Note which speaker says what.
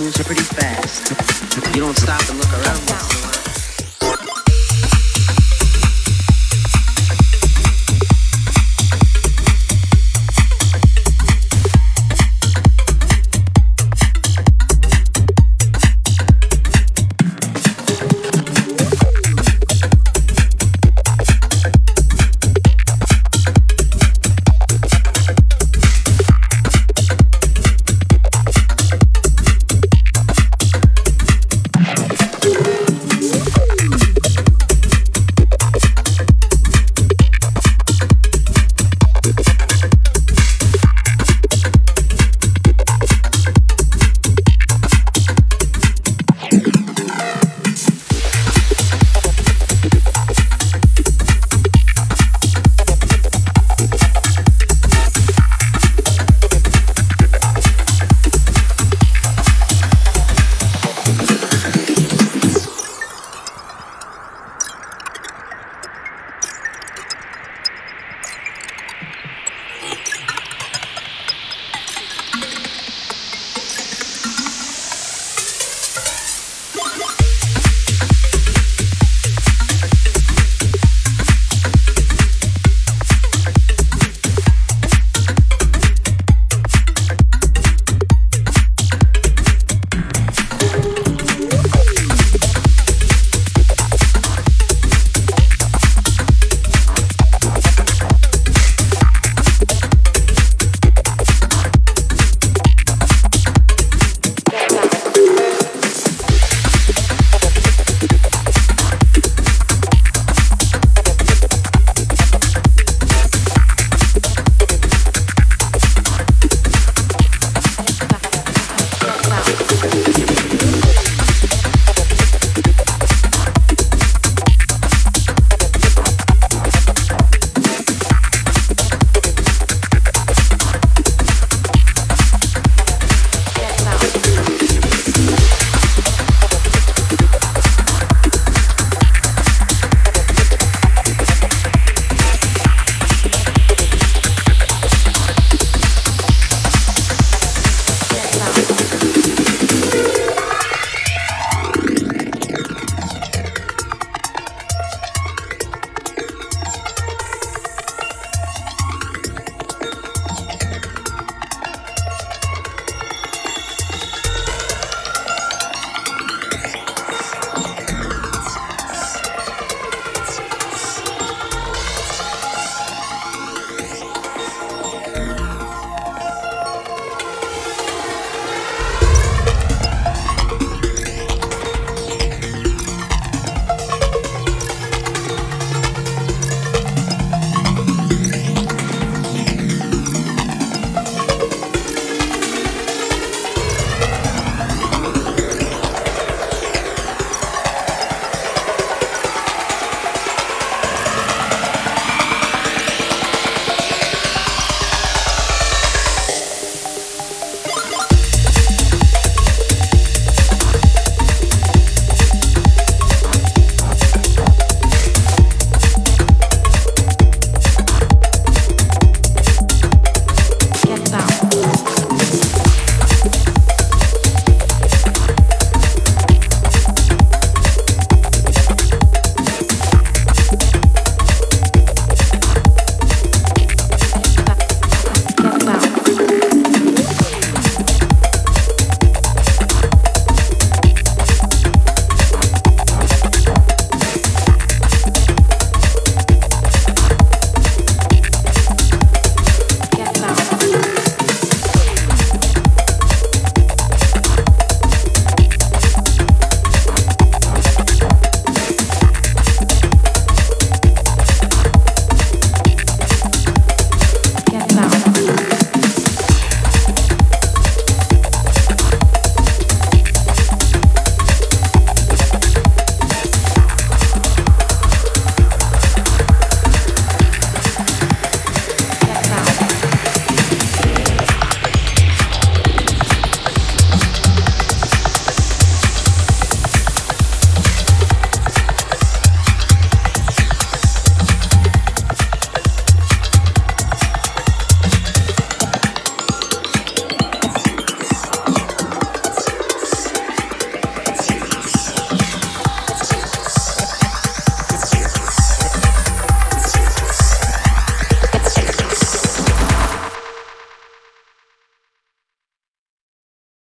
Speaker 1: Moves pretty fast. You don't stop and look around